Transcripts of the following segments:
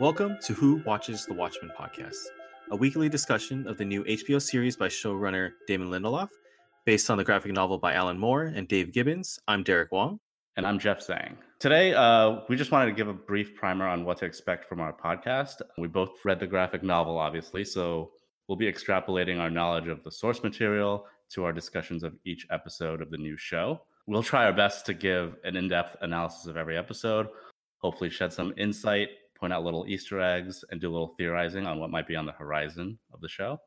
Welcome to Who Watches the Watchmen podcast, a weekly discussion of the new HBO series by showrunner Damon Lindelof, based on the graphic novel by Alan Moore and Dave Gibbons. I'm Derek Wong. And I'm Jeff Zhang. Today, uh, we just wanted to give a brief primer on what to expect from our podcast. We both read the graphic novel, obviously, so we'll be extrapolating our knowledge of the source material to our discussions of each episode of the new show. We'll try our best to give an in depth analysis of every episode, hopefully, shed some insight point out little Easter eggs, and do a little theorizing on what might be on the horizon of the show.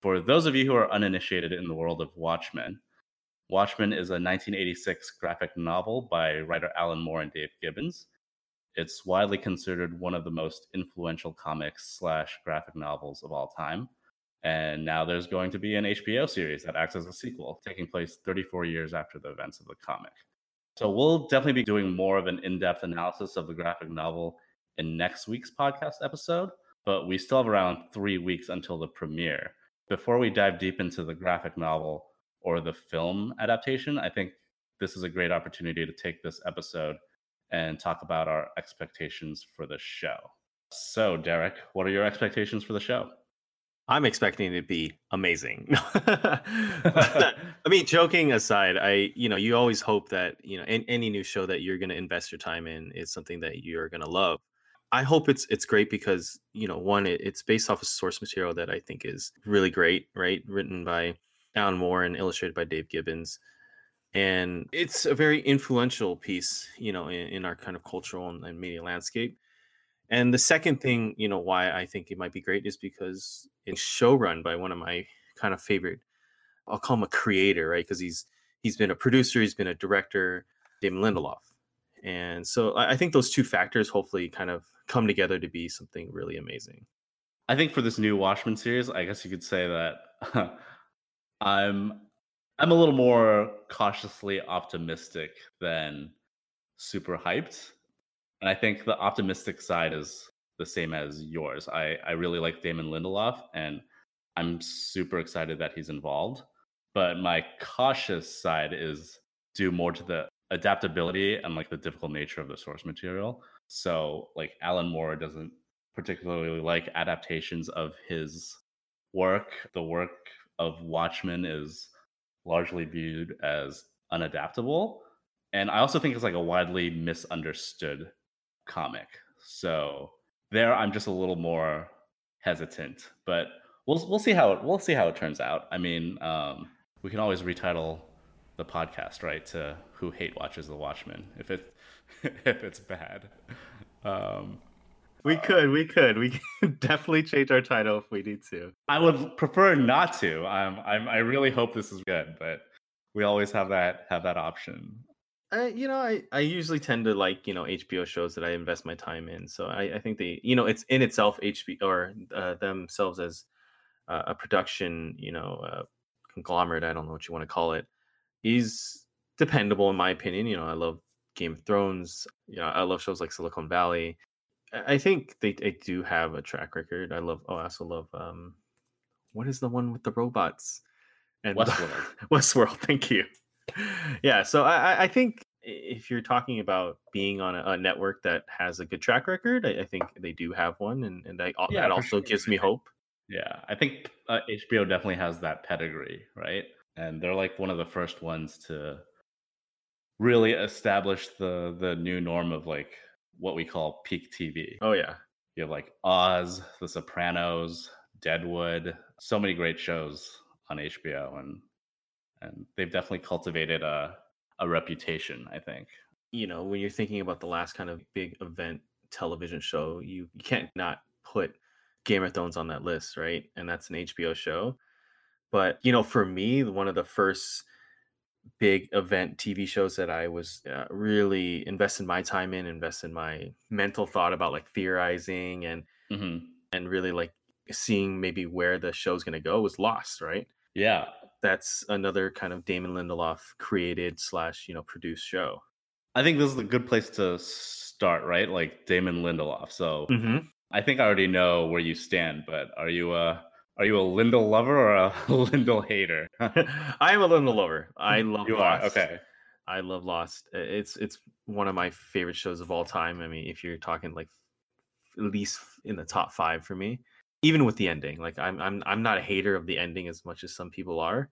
For those of you who are uninitiated in the world of Watchmen, Watchmen is a 1986 graphic novel by writer Alan Moore and Dave Gibbons. It's widely considered one of the most influential comics slash graphic novels of all time. And now there's going to be an HBO series that acts as a sequel, taking place 34 years after the events of the comic. So we'll definitely be doing more of an in depth analysis of the graphic novel in next week's podcast episode, but we still have around three weeks until the premiere. Before we dive deep into the graphic novel or the film adaptation, I think this is a great opportunity to take this episode and talk about our expectations for the show. So, Derek, what are your expectations for the show? I'm expecting it to be amazing. I mean, joking aside, I you know you always hope that you know in, any new show that you're going to invest your time in is something that you're going to love. I hope it's it's great because you know one it, it's based off of source material that I think is really great, right? Written by Alan Moore and illustrated by Dave Gibbons, and it's a very influential piece, you know, in, in our kind of cultural and, and media landscape. And the second thing, you know, why I think it might be great is because it's showrun by one of my kind of favorite. I'll call him a creator, right? Because he's he's been a producer, he's been a director, Damon Lindelof, and so I think those two factors hopefully kind of come together to be something really amazing. I think for this new Watchmen series, I guess you could say that I'm I'm a little more cautiously optimistic than super hyped. And I think the optimistic side is the same as yours. I, I really like Damon Lindelof and I'm super excited that he's involved. But my cautious side is due more to the adaptability and like the difficult nature of the source material. So like Alan Moore doesn't particularly like adaptations of his work. The work of Watchmen is largely viewed as unadaptable. And I also think it's like a widely misunderstood comic. So there I'm just a little more hesitant, but we'll we'll see how it we'll see how it turns out. I mean, um, we can always retitle the podcast, right? To who hate watches the Watchmen if it if it's bad. Um, we could, we could, we could definitely change our title if we need to. I would prefer not to. I'm, I'm, I really hope this is good, but we always have that have that option. Uh, you know, I, I usually tend to like you know HBO shows that I invest my time in. So I, I think they, you know, it's in itself HBO or uh, themselves as uh, a production, you know, uh, conglomerate. I don't know what you want to call it. Is dependable in my opinion. You know, I love Game of Thrones. You know, I love shows like Silicon Valley. I think they, they do have a track record. I love. Oh, I also love. Um, what is the one with the robots? And Westworld. Westworld. Thank you. Yeah. So I, I think if you're talking about being on a, a network that has a good track record, I, I think they do have one, and and I, yeah, that also sure. gives me hope. Yeah, I think uh, HBO definitely has that pedigree, right? And they're like one of the first ones to really established the the new norm of like what we call peak TV. Oh yeah. You have like Oz, The Sopranos, Deadwood, so many great shows on HBO and and they've definitely cultivated a a reputation, I think. You know, when you're thinking about the last kind of big event television show, you, you can't not put Game of Thrones on that list, right? And that's an HBO show. But, you know, for me, one of the first big event TV shows that I was uh, really investing my time in, investing my mental thought about like theorizing and mm-hmm. and really like seeing maybe where the show's gonna go was Lost, right? Yeah, that's another kind of Damon Lindelof created slash you know produced show. I think this is a good place to start, right? Like Damon Lindelof. So Mm-hmm. I think I already know where you stand, but are you a are you a Lindel lover or a Lindel hater? I am a Lindel lover. I love you Lost. are okay. I love Lost. It's it's one of my favorite shows of all time. I mean, if you're talking like at least in the top five for me, even with the ending. Like I'm I'm I'm not a hater of the ending as much as some people are.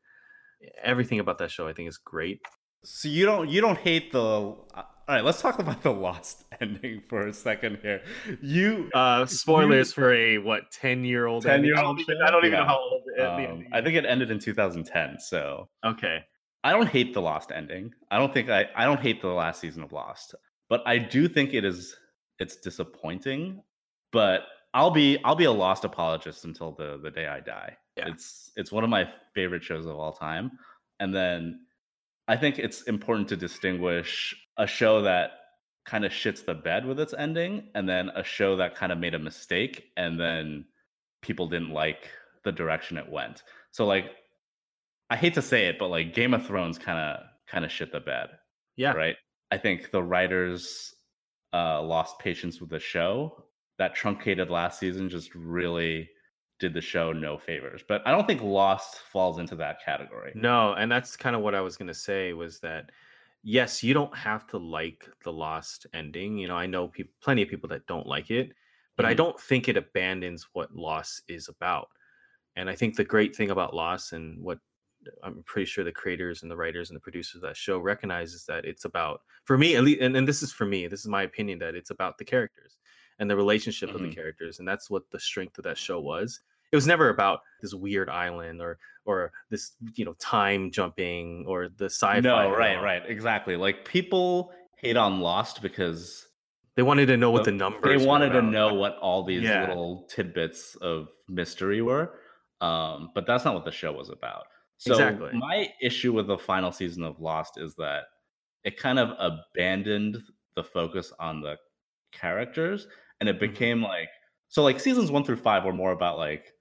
Everything about that show I think is great. So you don't you don't hate the uh, all right. Let's talk about the Lost ending for a second here. You Uh spoilers for a what ten year old 10-year-old I don't even show? know how old the um, I think it ended in 2010. So Okay. I don't hate the Lost ending. I don't think I I don't hate the last season of Lost, but I do think it is it's disappointing. But I'll be I'll be a Lost apologist until the the day I die. Yeah. It's it's one of my favorite shows of all time. And then I think it's important to distinguish a show that kind of shits the bed with its ending and then a show that kind of made a mistake and then people didn't like the direction it went. So like I hate to say it, but like Game of Thrones kind of kind of shit the bed, Yeah. right? I think the writers uh lost patience with the show. That truncated last season just really did the show no favors. But I don't think Lost falls into that category. No, and that's kind of what I was going to say was that yes, you don't have to like the lost ending. You know, I know people plenty of people that don't like it, but I Mhm. don't think it abandons what Lost is about. And I think the great thing about Lost and what I'm pretty sure the creators and the writers and the producers of that show recognize is that it's about for me at least and, and this is for me, this is my opinion that it's about the characters and the relationship of Mhm. the characters. And that's what the strength of that show was it was never about this weird island or or this you know time jumping or the sci-fi. No, at right, exactly. Like people hate on Lost because They wanted to know what the- the numbers. they wanted to know what all these Yeah. little tidbits of mystery were. Um, but that's not what the show was about. So Exactly. my issue with the final season of Lost is that it kind of abandoned the focus on the characters and it Mhm. became like so like seasons one through five were more about like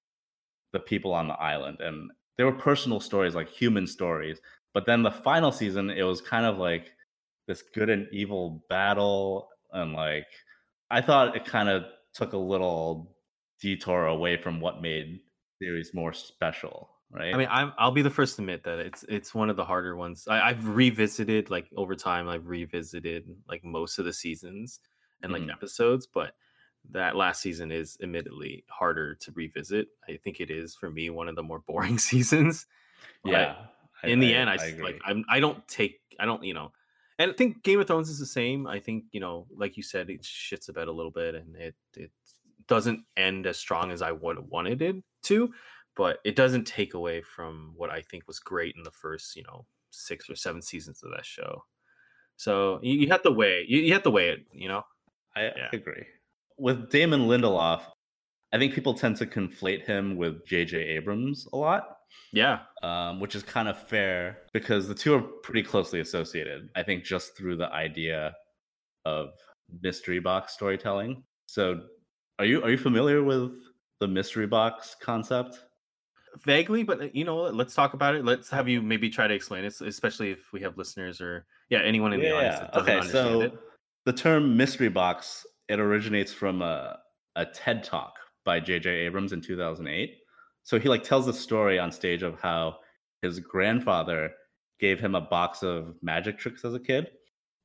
the people on the island and they were personal stories like human stories but then the final season it was kind of like this good and evil battle and like i thought it kind of took a little detour away from what made the series more special right I mean, I'm I'll be the first to admit that it's it's one of the harder ones. I, I've revisited like over time. I've revisited like most of the seasons and like Mhm. episodes, but that last season is admittedly harder to revisit. I think it is for me one of the more boring seasons. but yeah I- in the end, I, agree. like I'm I don't take I don't you know, and I think Game of Thrones is the same. I think you know, like you said, it shits about a little bit, and it it doesn't end as strong as I would have wanted it to, but it doesn't take away from what I think was great in the first you know six or seven seasons of that show. So you, you have to weigh you, you have to weigh it, you know. I, Yeah. I agree. With Damon Lindelof, I think people tend to conflate him with J.J. Abrams a lot, Yeah, um, which is kind of fair because the two are pretty closely associated. I think just through the idea of mystery box storytelling. So, are you are you familiar with the mystery box concept? vaguely, but uh, you know, let's talk about it. Let's have you maybe try to explain it, especially if we have listeners or yeah, anyone in the audience that doesn't Okay, understand so it. the term mystery box it originates from a, a TED talk by J.J. Abrams in 2008. So he like tells the story on stage of how his grandfather gave him a box of magic tricks as a kid,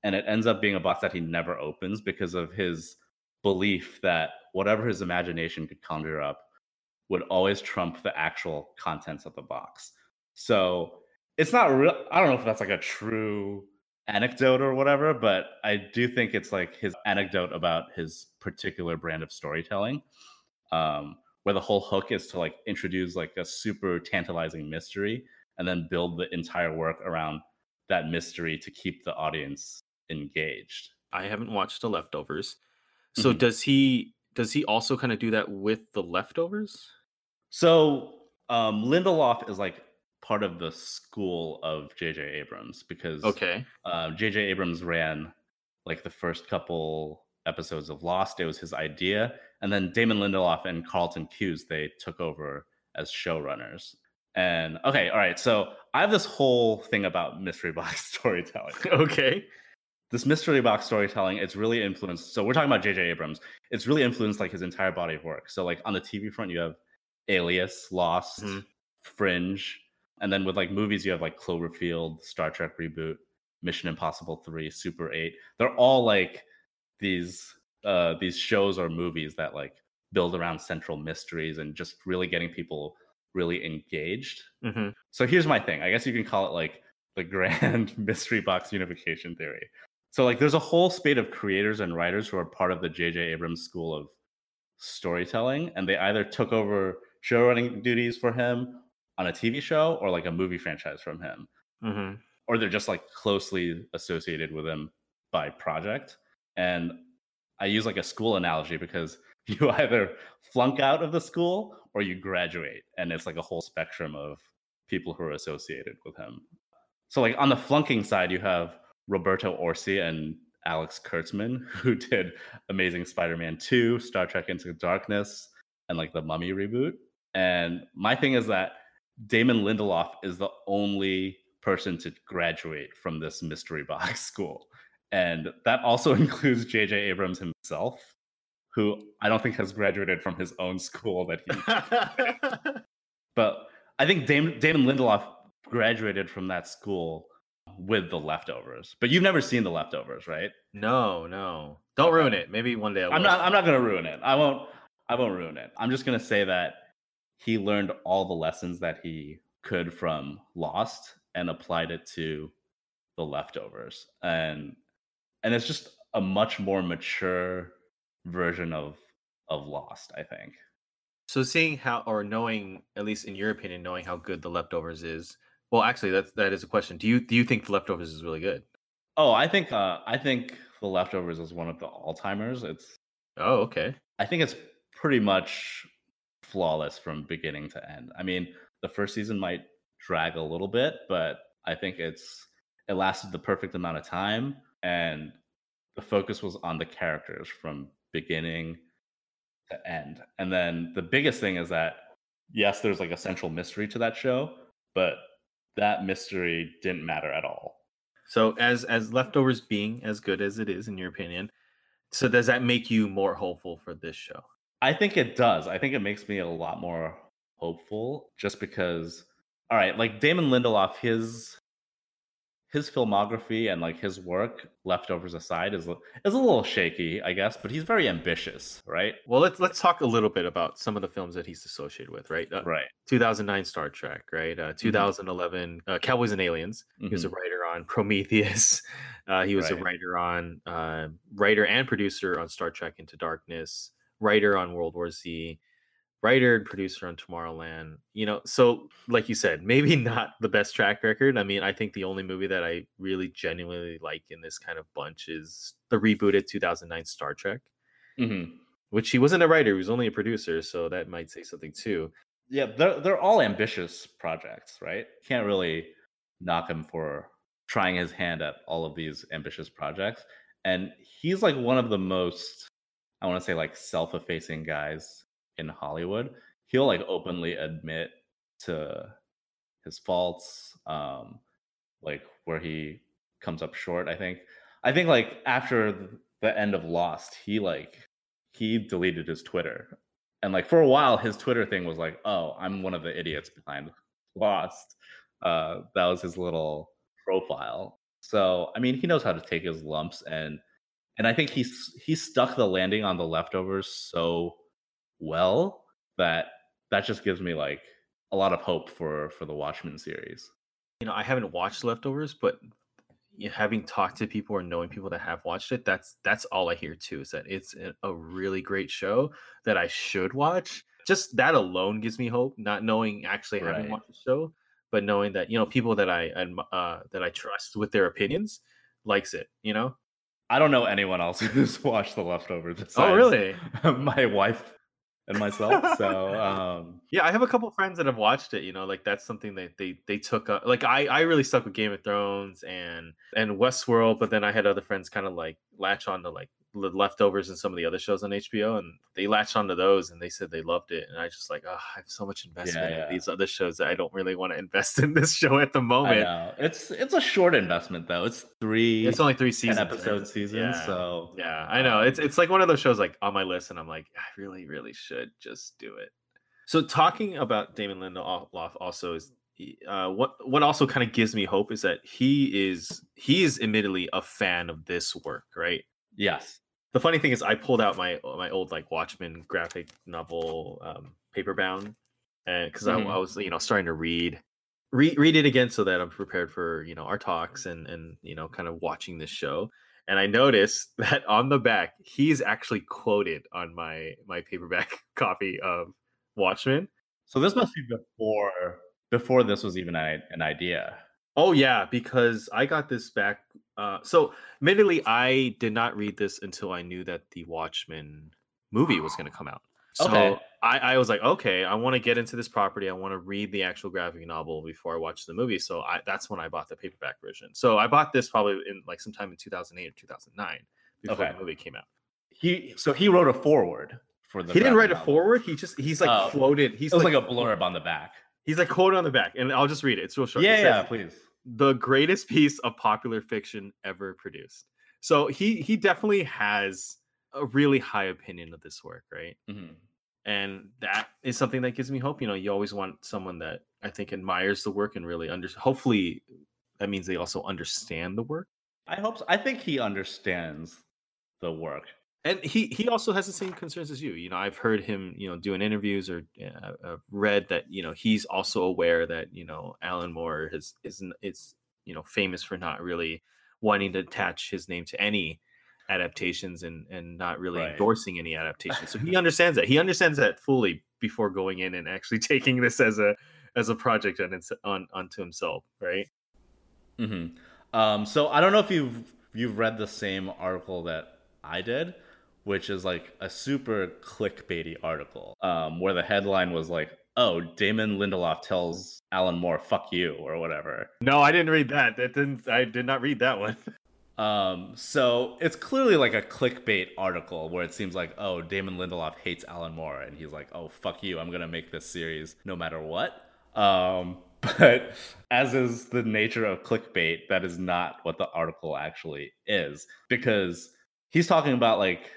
and it ends up being a box that he never opens because of his belief that whatever his imagination could conjure up would always trump the actual contents of the box. So it's not real. I don't know if that's like a true anecdote or whatever, but I do think it's like his anecdote about his particular brand of storytelling, um, where the whole hook is to like introduce like a super tantalizing mystery and then build the entire work around that mystery to keep the audience engaged. I haven't watched the leftovers. So Mhm. does he does he also kind of do that with the leftovers? So um, Lindelof is like part of the school of J.J. Abrams because Okay. uh, J.J. Abrams ran like the first couple episodes of Lost. It was his idea, and then Damon Lindelof and Carlton Cuse they took over as showrunners. And okay, all right. So I have this whole thing about mystery box storytelling. okay. This mystery box storytelling, it's really influenced. So we're talking about J.J. Abrams. It's really influenced like his entire body of work. So like on the TV front, you have Alias, Lost, Mhm. Fringe, and then with like movies, you have like Cloverfield, Star Trek reboot, Mission Impossible Three, Super Eight. They're all like these uh these shows or movies that like build around central mysteries and just really getting people really engaged. hmm So here's my thing. I guess you can call it like the grand mystery box unification theory. So like there's a whole spate of creators and writers who are part of the JJ Abrams school of storytelling and they either took over showrunning duties for him on a TV show or like a movie franchise from him hmm or they're just like closely associated with him by project. And I use like a school analogy because you either flunk out of the school or you graduate, and it's like a whole spectrum of people who are associated with him. So, like on the flunking side, you have Roberto Orci and Alex Kurtzman, who did Amazing Spider Man 2, Star Trek Into Darkness, and like the Mummy reboot. And my thing is that Damon Lindelof is the only person to graduate from this mystery box school. And that also includes J.J. Abrams himself, who I don't think has graduated from his own school that he. but I think Damon, Damon Lindelof graduated from that school with the leftovers. But you've never seen the leftovers, right? no, no. Don't ruin it. Maybe one day I. I'm not. I'm not going to ruin it. I won't. I won't ruin it. I'm just going to say that he learned all the lessons that he could from Lost and applied it to the leftovers, and and it's just a much more mature version of of Lost. I think. So seeing how or knowing, at least in your opinion, knowing how good the leftovers is. Well, actually, that's that is a question. Do you do you think the leftovers is really good? Oh, I think. Uh, I think the leftovers is one of the all timers. It's. Oh, okay. I think it's pretty much flawless from beginning to end. I mean, the first season might drag a little bit, but I think it's it lasted the perfect amount of time and the focus was on the characters from beginning to end. And then the biggest thing is that yes, there's like a central mystery to that show, but that mystery didn't matter at all. So as as leftovers being as good as it is, in your opinion, so does that make you more hopeful for this show? I think it does. I think it makes me a lot more hopeful just because all right, like Damon Lindelof his his filmography and like his work leftovers aside is is a little shaky, I guess, but he's very ambitious, right? Well, let's let's talk a little bit about some of the films that he's associated with, right? Uh, Right. 2009 Star Trek, right? Uh, 2011 uh, Cowboys and Aliens. He was a Mhm. writer on Prometheus. Uh, he was a writer on uh, writer and producer on Star Trek Into Darkness. Writer on World War Z. Writer and producer on Tomorrowland. You know, so like you said, maybe not the best track record. I mean, I think the only movie that I really genuinely like in this kind of bunch is the rebooted 2009 Star Trek, Mhm. which he wasn't a writer; he was only a producer. So that might say something too. Yeah, they're they're all ambitious projects, right? Can't really knock him for trying his hand at all of these ambitious projects. And he's like one of the most, I want to say, like self-effacing guys in Hollywood. He'll like openly admit to his faults, um, like where he comes up short. I think. I think like after the end of Lost, he like he deleted his Twitter and like for a while his twitter thing was like oh i'm one of the idiots behind lost uh that was his little profile so i mean he knows how to take his lumps and and i think he's he stuck the landing on the leftovers so well that that just gives me like a lot of hope for for the watchmen series you know, I haven't watched Leftovers, but having talked to people or knowing people that have watched it, that's that's all I hear too. Is that it's a, really great show that I should watch. Just that alone gives me hope. Not knowing actually having Right. watched the show, but knowing that you know people that I uh, that I trust with their opinions likes it. You know. I don't know anyone else who's watched the leftovers Oh really? my wife and myself so um Yeah, I have a couple friends that have watched it. You know, like that's something that they they took. Up. Like I I really stuck with Game of Thrones and and Westworld, but then I had other friends kind of like latch on to like the leftovers and some of the other shows on HBO, and they latched onto those and they said they loved it. And I just like, oh, I have so much investment Yeah, yeah. in these other shows that I don't really want to invest in this show at the I moment. know. It's it's a short investment though. It's three It's only three 10 seasons. episode seasons, Yeah. so Yeah, I know. It's it's like one of those shows like on my list, and I'm like, I really, really should just do it. So talking about Damon Lindelof also is uh, what what also kind of gives me hope is that he is he is admittedly a fan of this work, right? Yes. The funny thing is, I pulled out my my old like Watchmen graphic novel um, paper bound, and because Mhm. I, I was you know starting to read read read it again so that I'm prepared for you know our talks and and you know kind of watching this show. And I noticed that on the back, he's actually quoted on my my paperback copy of Watchmen. So this must be before before this was even an idea. Oh yeah, because I got this back. Uh, so, admittedly, I did not read this until I knew that the Watchmen movie was going to come out. So Okay. I, I was like, okay, I want to get into this property. I want to read the actual graphic novel before I watch the movie. So I, that's when I bought the paperback version. So I bought this probably in like sometime in 2008 or 2009 before Okay. the movie came out. He so he wrote a forward for the he didn't write graphic a novel. forward. He just he's like Oh. quoted. He's It was like, like, a blurb on the back. He's like quoted on the back, and I'll just read it. It's real short. It yeah, says, yeah, please. The greatest piece of popular fiction ever produced. So he he definitely has a really high opinion of this work, right? Mhm. And that is something that gives me hope. You know, you always want someone that I think admires the work and really under. Hopefully, that means they also understand the work. I hope so. I think he understands the work. And he he also has the same concerns as you. You know, I've heard him, you know, doing interviews or uh, uh, read that you know he's also aware that you know Alan Moore has is is you know famous for not really wanting to attach his name to any adaptations and and not really Right. endorsing any adaptations. So he understands that. He understands that fully before going in and actually taking this as a as a project on its on onto himself, right? hmm Um, so I don't know if you've you've read the same article that I did, which is like a super clickbaity article, um, where the headline was like, "Oh, Damon Lindelof tells Alan Moore, fuck you," or whatever. No, I didn't read that. That didn't. I did not read that one. Um, so it's clearly like a clickbait article where it seems like, oh, Damon Lindelof hates Alan Moore, and he's like, oh, fuck you, I'm gonna make this series no matter what. Um, but as is the nature of clickbait, that is not what the article actually is, because he's talking about like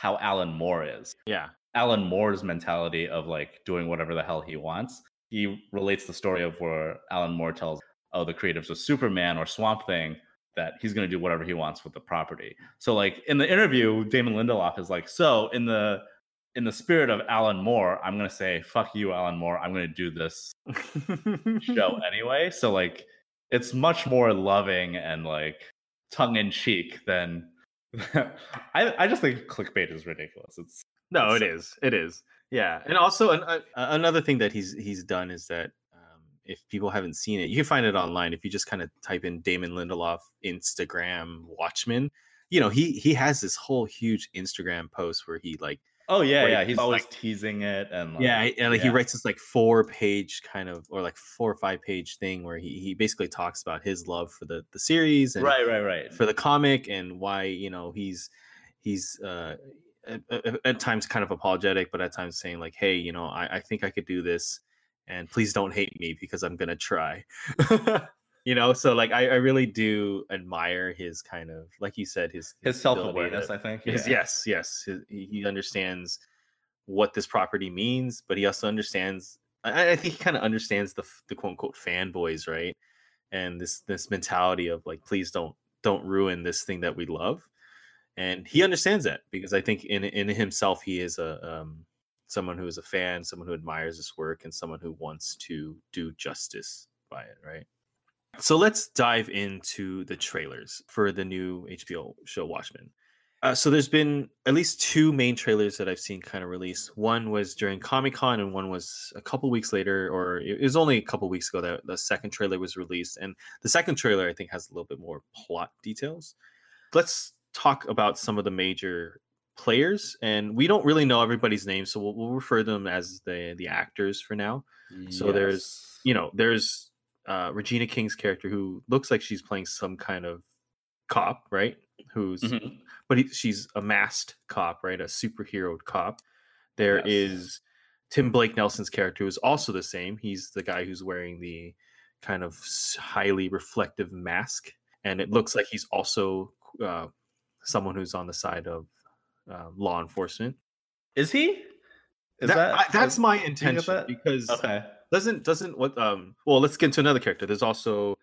how Alan Moore is. Yeah. Alan Moore's mentality of like doing whatever the hell he wants. He relates the story of where Alan Moore tells, oh, the creatives of Superman or Swamp Thing that he's going to do whatever he wants with the property. So like in the interview, Damon Lindelof is like, so in the in the spirit of Alan Moore, I'm going to say, fuck you, Alan Moore. I'm going to do this show anyway. So like it's much more loving and like tongue in cheek than I, I just think clickbait is ridiculous. It's No, it So- is. It is. Yeah, and also an, uh, another thing that he's he's done is that um, if people haven't seen it, you can find it online. If you just kind of type in Damon Lindelof Instagram Watchmen, you know he he has this whole huge Instagram post where he like Oh yeah, yeah. he's always like- teasing it and like, yeah, and like he writes this like four page kind of or like four or five page thing where he he basically talks about his love for the the series and right, right, right. for the comic and why you know he's he's uh at, at- at times kind of apologetic but at times saying like hey you know i, I think i could do this and please don't hate me because i'm gonna try you know so like I, I really do admire his kind of like you said his His ability self awareness, to- I think. his, yeah. yes yes his, he understands what this property means but he also understands i, I think he kind of understands the the quote unquote fanboys right and this this mentality of like please don't don't ruin this thing that we love and he understands that because i think in in himself he is a um someone who is a fan someone who admires this work and someone who wants to do justice by it right so let's dive into the trailers for the new hbo show watchmen uh, so there's been at least two main trailers that I've seen kind of released. One was during Comic Con, and one was a couple weeks later, or it was only a couple weeks ago that the second trailer was released. And the second trailer, I think, has a little bit more plot details. Let's talk about some of the major players, and we don't really know everybody's name, so we'll, we'll refer to them as the the actors for now. So there's you know there's uh, Regina King's character who looks like she's playing some kind of cop, right? Who's Mhm. but he, she's a masked cop, right? A superhero cop. There is Yes. Tim Blake Nelson's character, who is also the same. He's the guy who's wearing the kind of highly reflective mask, and it looks like he's also uh, someone who's on the side of uh, law enforcement. Is he? Is That- I- that's is- my intention that? because okay. Doesn't doesn't what um well let's get into another character. There's also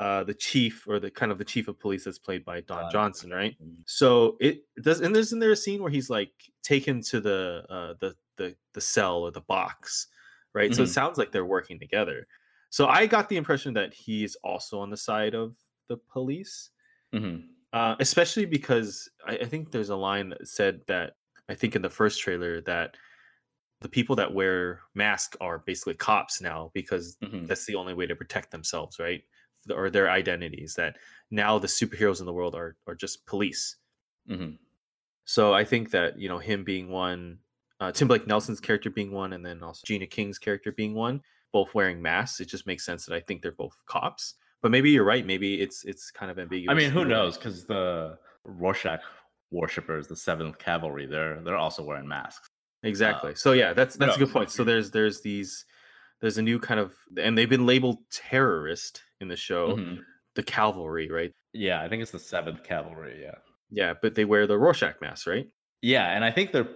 uh the chief or the kind of the chief of police that's played by Don Johnson, right? Johnson. So it does, and isn't there a scene where he's like taken to the uh, the the the cell or the box, right? So it Mhm. sounds like they're working together. So I got the impression that he's also on the side of the police, Mhm. uh, especially because I, I think there's a line that said that I think in the first trailer that the people that wear masks are basically cops now because Mhm. that's the only way to protect themselves, right? Or their identities. That now the superheroes in the world are are just police. Mhm. So I think that you know him being one, uh, Tim Blake Nelson's character being one, and then also Gina King's character being one, both wearing masks. It just makes sense that I think they're both cops. But maybe you're right. Maybe it's it's kind of ambiguous. I mean, who knows? Because the Rorschach worshippers, the Seventh Cavalry, they're they're also wearing masks. Exactly. so yeah, that's that's a good point. So there's there's these there's a new kind of and they've been labeled terrorist in the show, Mhm. the cavalry, right? Yeah, I think it's the Seventh Cavalry. Yeah, Yeah, but they wear the Rorschach mask, right? yeah, and I think they're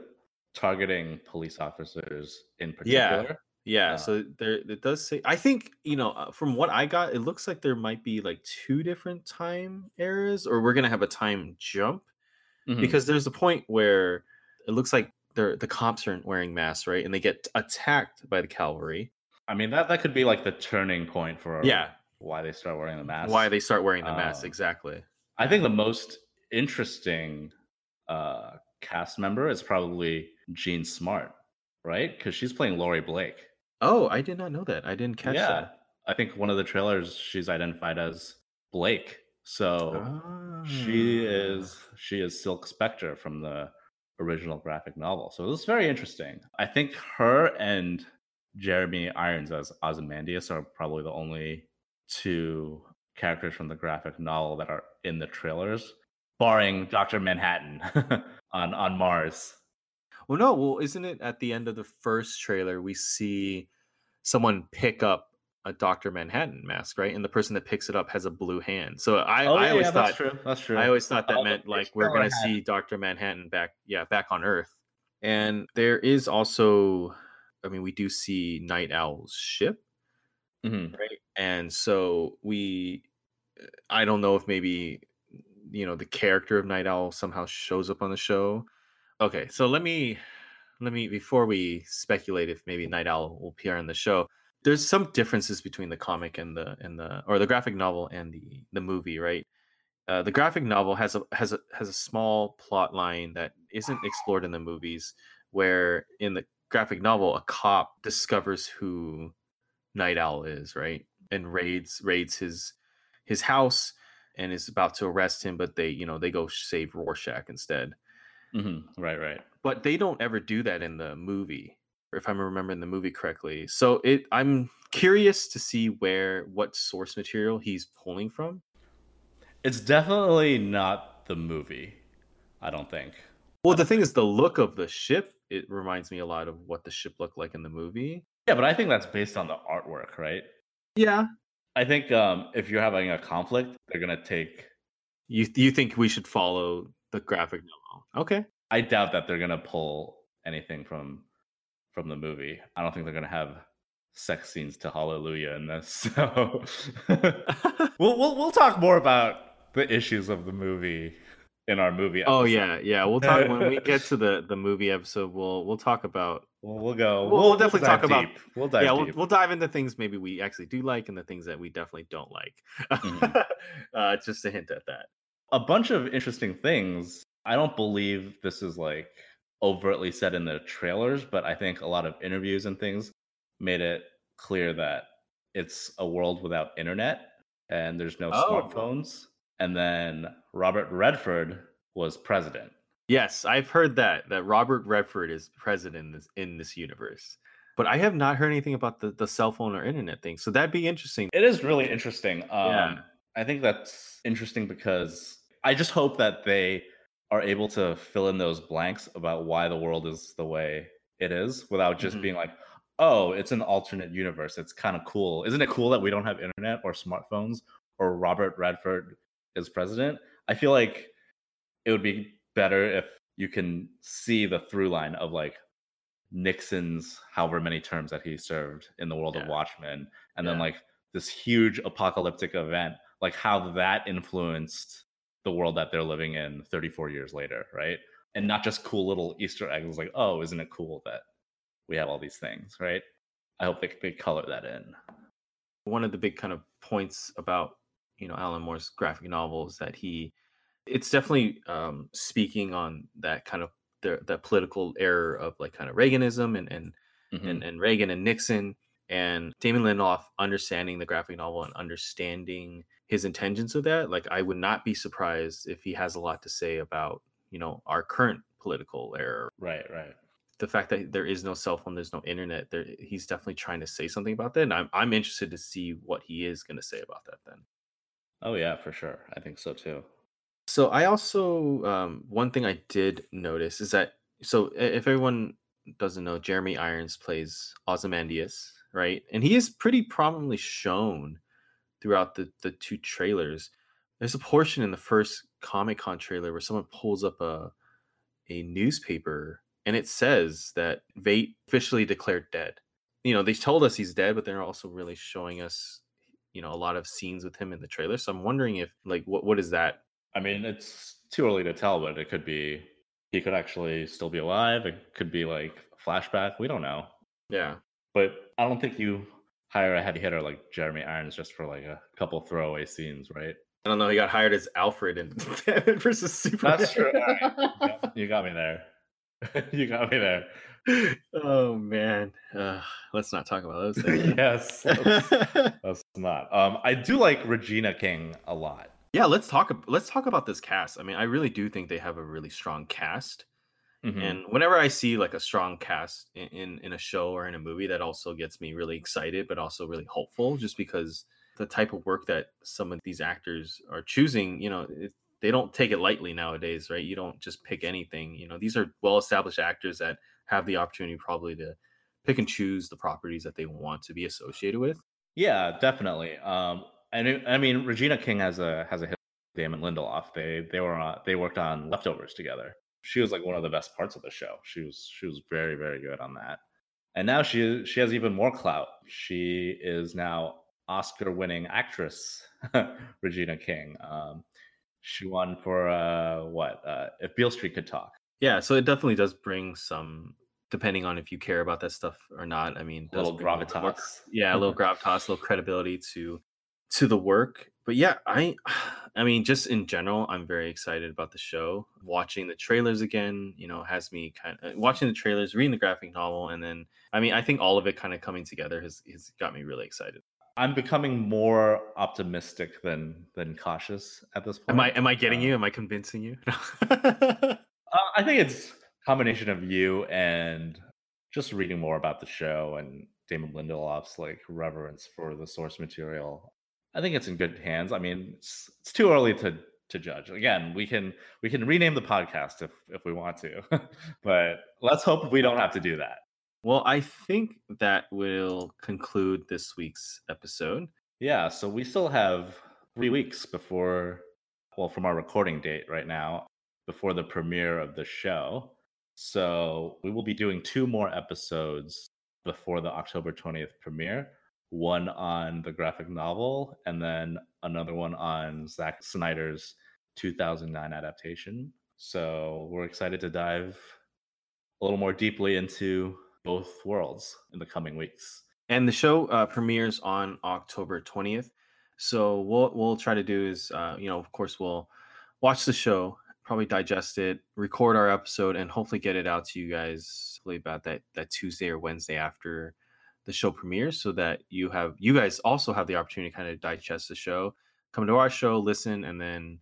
targeting police officers in particular. Yeah, Uh, so there it does say I think, you know, uh, from what I got, it looks like there might be like two different time eras or we're going to have a time jump Mhm. because there's a point where it looks like they're the cops aren't wearing masks, right? And they get attacked by the cavalry. I mean that that could be like the turning point for Yeah. why they start wearing the mask. Why they start wearing the masks Um, exactly. I think the most interesting uh, cast member is probably Jean Smart, right? Because she's playing Laurie Blake. Oh, I did not know that. I didn't catch yeah, that. I think one of the trailers she's identified as Blake. So she Ah. is she is Silk Spectre from the original graphic novel. So it's very interesting. I think her and Jeremy Irons as Ozymandias are probably the only two characters from the graphic novel that are in the trailers, barring Doctor Manhattan on on Mars. Well, no. Well, isn't it at the end of the first trailer we see someone pick up a Doctor Manhattan mask, right? And the person that picks it up has a blue hand. So I, oh I yeah, always yeah, thought that's true. That's true. I always thought that Oh, meant like we're gonna see Doctor Manhattan back, yeah, back on Earth. And there is also, I mean, we do see Nite Owl's ship, Mhm. right? And so we, I don't know if maybe, you know, the character of Nite Owl somehow shows up on the show. Okay, so let me, let me before we speculate if maybe Nite Owl will appear on the show. There's some differences between the comic and the and the or the graphic novel and the the movie, right? Uh, the graphic novel has a has a has a small plot line that isn't explored in the movies. Where in the graphic novel, a cop discovers who Nite Owl is, right, and raids raids his his house and is about to arrest him, but they you know they go save Rorschach instead. Mhm. Right, right. But they don't ever do that in the movie, if I'm remembering the movie correctly. So it I'm curious to see where what source material he's pulling from. It's definitely not the movie. I don't think. Well, the thing is, the look of the ship it reminds me a lot of what the ship looked like in the movie. Yeah, but I think that's based on the artwork, right? Yeah. I think um, if you're having a conflict, they're gonna take. You you think we should follow the graphic novel? Okay. I doubt that they're gonna pull anything from from the movie. I don't think they're gonna have sex scenes to Hallelujah in this. So we'll we'll we'll talk more about the issues of the movie in our movie. oh yeah, yeah. We'll talk when we get to the the movie episode. We'll we'll talk about We'll, we'll go. We'll- we'll definitely dive talk about- We'll dive yeah. We'll, we'll dive into things maybe we actually do like and the things that we definitely don't like. Mhm. uh, just to hint at that. a bunch of interesting things. I don't believe this is like overtly said in the trailers, but I think a lot of interviews and things made it clear that it's a world without internet and there's no Oh. smartphones. And then Robert Redford was president. Yes, I've heard that that Robert Redford is president in this in this universe. But I have not heard anything about the, the cell phone or internet thing. So that'd be interesting. It is really interesting. Um, Yeah. I think that's interesting because I just hope that they are able to fill in those blanks about why the world is the way it is without just Mhm. being like, oh, it's an alternate universe. It's kind of cool. Isn't it cool that we don't have internet or smartphones or Robert Redford is president? I feel like it would be better if you can see the through line of like Nixon's however many terms that he served in the world of Watchmen, and then like this huge apocalyptic event, like how that influenced the world that they're living in 34 years later, right? And not just cool little Easter eggs like, oh, isn't it cool that we have all these things, right? I hope they, could they color that in. one of the big kind of points about you know Alan Moore's graphic novel is that he it's definitely um speaking on that kind of the the political error of like kind of Reaganism and and Mhm. and, and Reagan and Nixon and Damon Lindelof understanding the graphic novel and understanding his intentions of that like I would not be surprised if he has a lot to say about you know our current political era. Right, right. the fact that there is no cell phone, there's no internet, there he's definitely trying to say something about that. And I'm I'm interested to see what he is gonna say about that then. Oh yeah, for sure. I think so too. So I also um one thing I did notice is that so if everyone doesn't know, Jeremy Irons plays Ozymandias, right? And he is pretty prominently shown throughout the the two trailers. There's a portion in the first Comic Con trailer where someone pulls up a a newspaper and it says that Veidt officially declared dead. You know, they told us he's dead, but they're also really showing us, you know, a lot of scenes with him in the trailer. So I'm wondering if like what what is that? I mean, it's too early to tell, but it could be he could actually still be alive. It could be like flashback. We don't know. Yeah. But I don't think you hire a heavy hitter like Jeremy Irons just for like a couple throwaway scenes, right? I don't know. He got hired as Alfred in Batman versus Superman. That's true. Right. You got me there. you got me there. oh man. Uh, let's not talk about those things. yes. Let's, let's not. Um, I do like Regina King a lot. yeah, let's talk. Let's talk about this cast. I mean, I really do think they have a really strong cast. Mhm. And whenever I see like a strong cast in, in in a show or in a movie, that also gets me really excited, but also really hopeful, just because the type of work that some of these actors are choosing, you know, it, they don't take it lightly nowadays, right? You don't just pick anything. You know, these are well-established actors that have the opportunity probably to pick and choose the properties that they want to be associated with. Yeah, definitely. Um, and it- I mean, Regina King has a has a hit with Damon Lindelof. They they were on, they worked on Leftovers together. She was like one of the best parts of the show. She was she was very very good on that. And now she she has even more clout. She is now Oscar winning actress Regina King. Um, she won for uh, what? Uh, if Beale Street could talk. Yeah, so it definitely does bring some, depending on if you care about that stuff or not. I mean, A little little more- gravitas. yeah, a little gravitas, a little credibility to to the work. But yeah, I I mean, just in general, I'm very excited about the show. Watching the trailers again, you know, has me kind of watching the trailers, reading the graphic novel, and then I mean, I think all of it kind of coming together has has got me really excited. I'm becoming more optimistic than than cautious at this point. Am I am I getting Uh, you? Am I convincing you? Uh, I think it's combination of you and just reading more about the show and Damon Lindelof's like reverence for the source material. I think it's in good hands. I mean, it's, it's too early to to judge. Again, we can we can rename the podcast if if we want to, but let's hope we don't have to do that. well, I think that will conclude this week's episode. Yeah, so we still have three weeks before, well, from our recording date right now, before the premiere of the show. So we will be doing two more episodes before the October 20th premiere one on the graphic novel, and then another one on Zack Snyder's 2009 adaptation. So we're excited to dive a little more deeply into both worlds in the coming weeks. and the show uh, premieres on October 20th. So what we'll try to do is, uh, you know, of course, we'll watch the show, probably digest it, record our episode, and hopefully get it out to you guys about that that Tuesday or Wednesday after the show premieres, so that you have you guys also have the opportunity to kind of digest the show, come to our show, listen, and then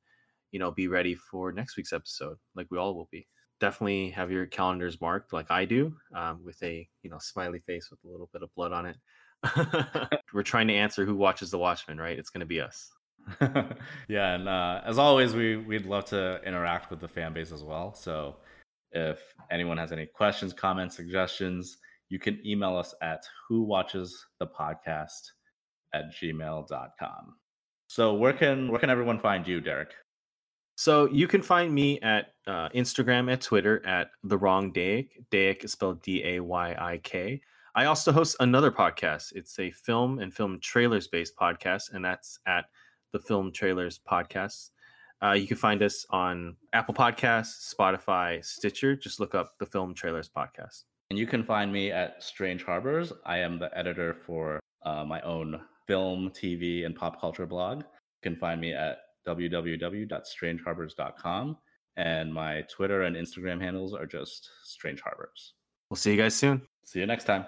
you know, be ready for next week's episode, like we all will be. Definitely have your calendars marked like I do, um, with a you know smiley face with a little bit of blood on it. We're trying to answer who watches The Watchmen, right? It's going to be us. yeah, and uh, as always, we we'd love to interact with the fan base as well. So if anyone has any questions, comments, suggestions, you can email us at who watches the podcast at gmail.com. So where can where can everyone find you, Derek? So you can find me at uh, Instagram at Twitter at the wrong Dayik. Dayik is spelled D A Y I K. I also host another podcast. It's a film and film trailers based podcast, and that's at the Film Trailers Podcast. Uh, you can find us on Apple Podcasts, Spotify, Stitcher. Just look up the Film Trailers Podcast. And you can find me at Strange Harbors. I am the editor for uh, my own film, TV, and pop culture blog. You can find me at www.strangeharbors.com. And my Twitter and Instagram handles are just Strange Harbors. We'll see you guys soon. See you next time.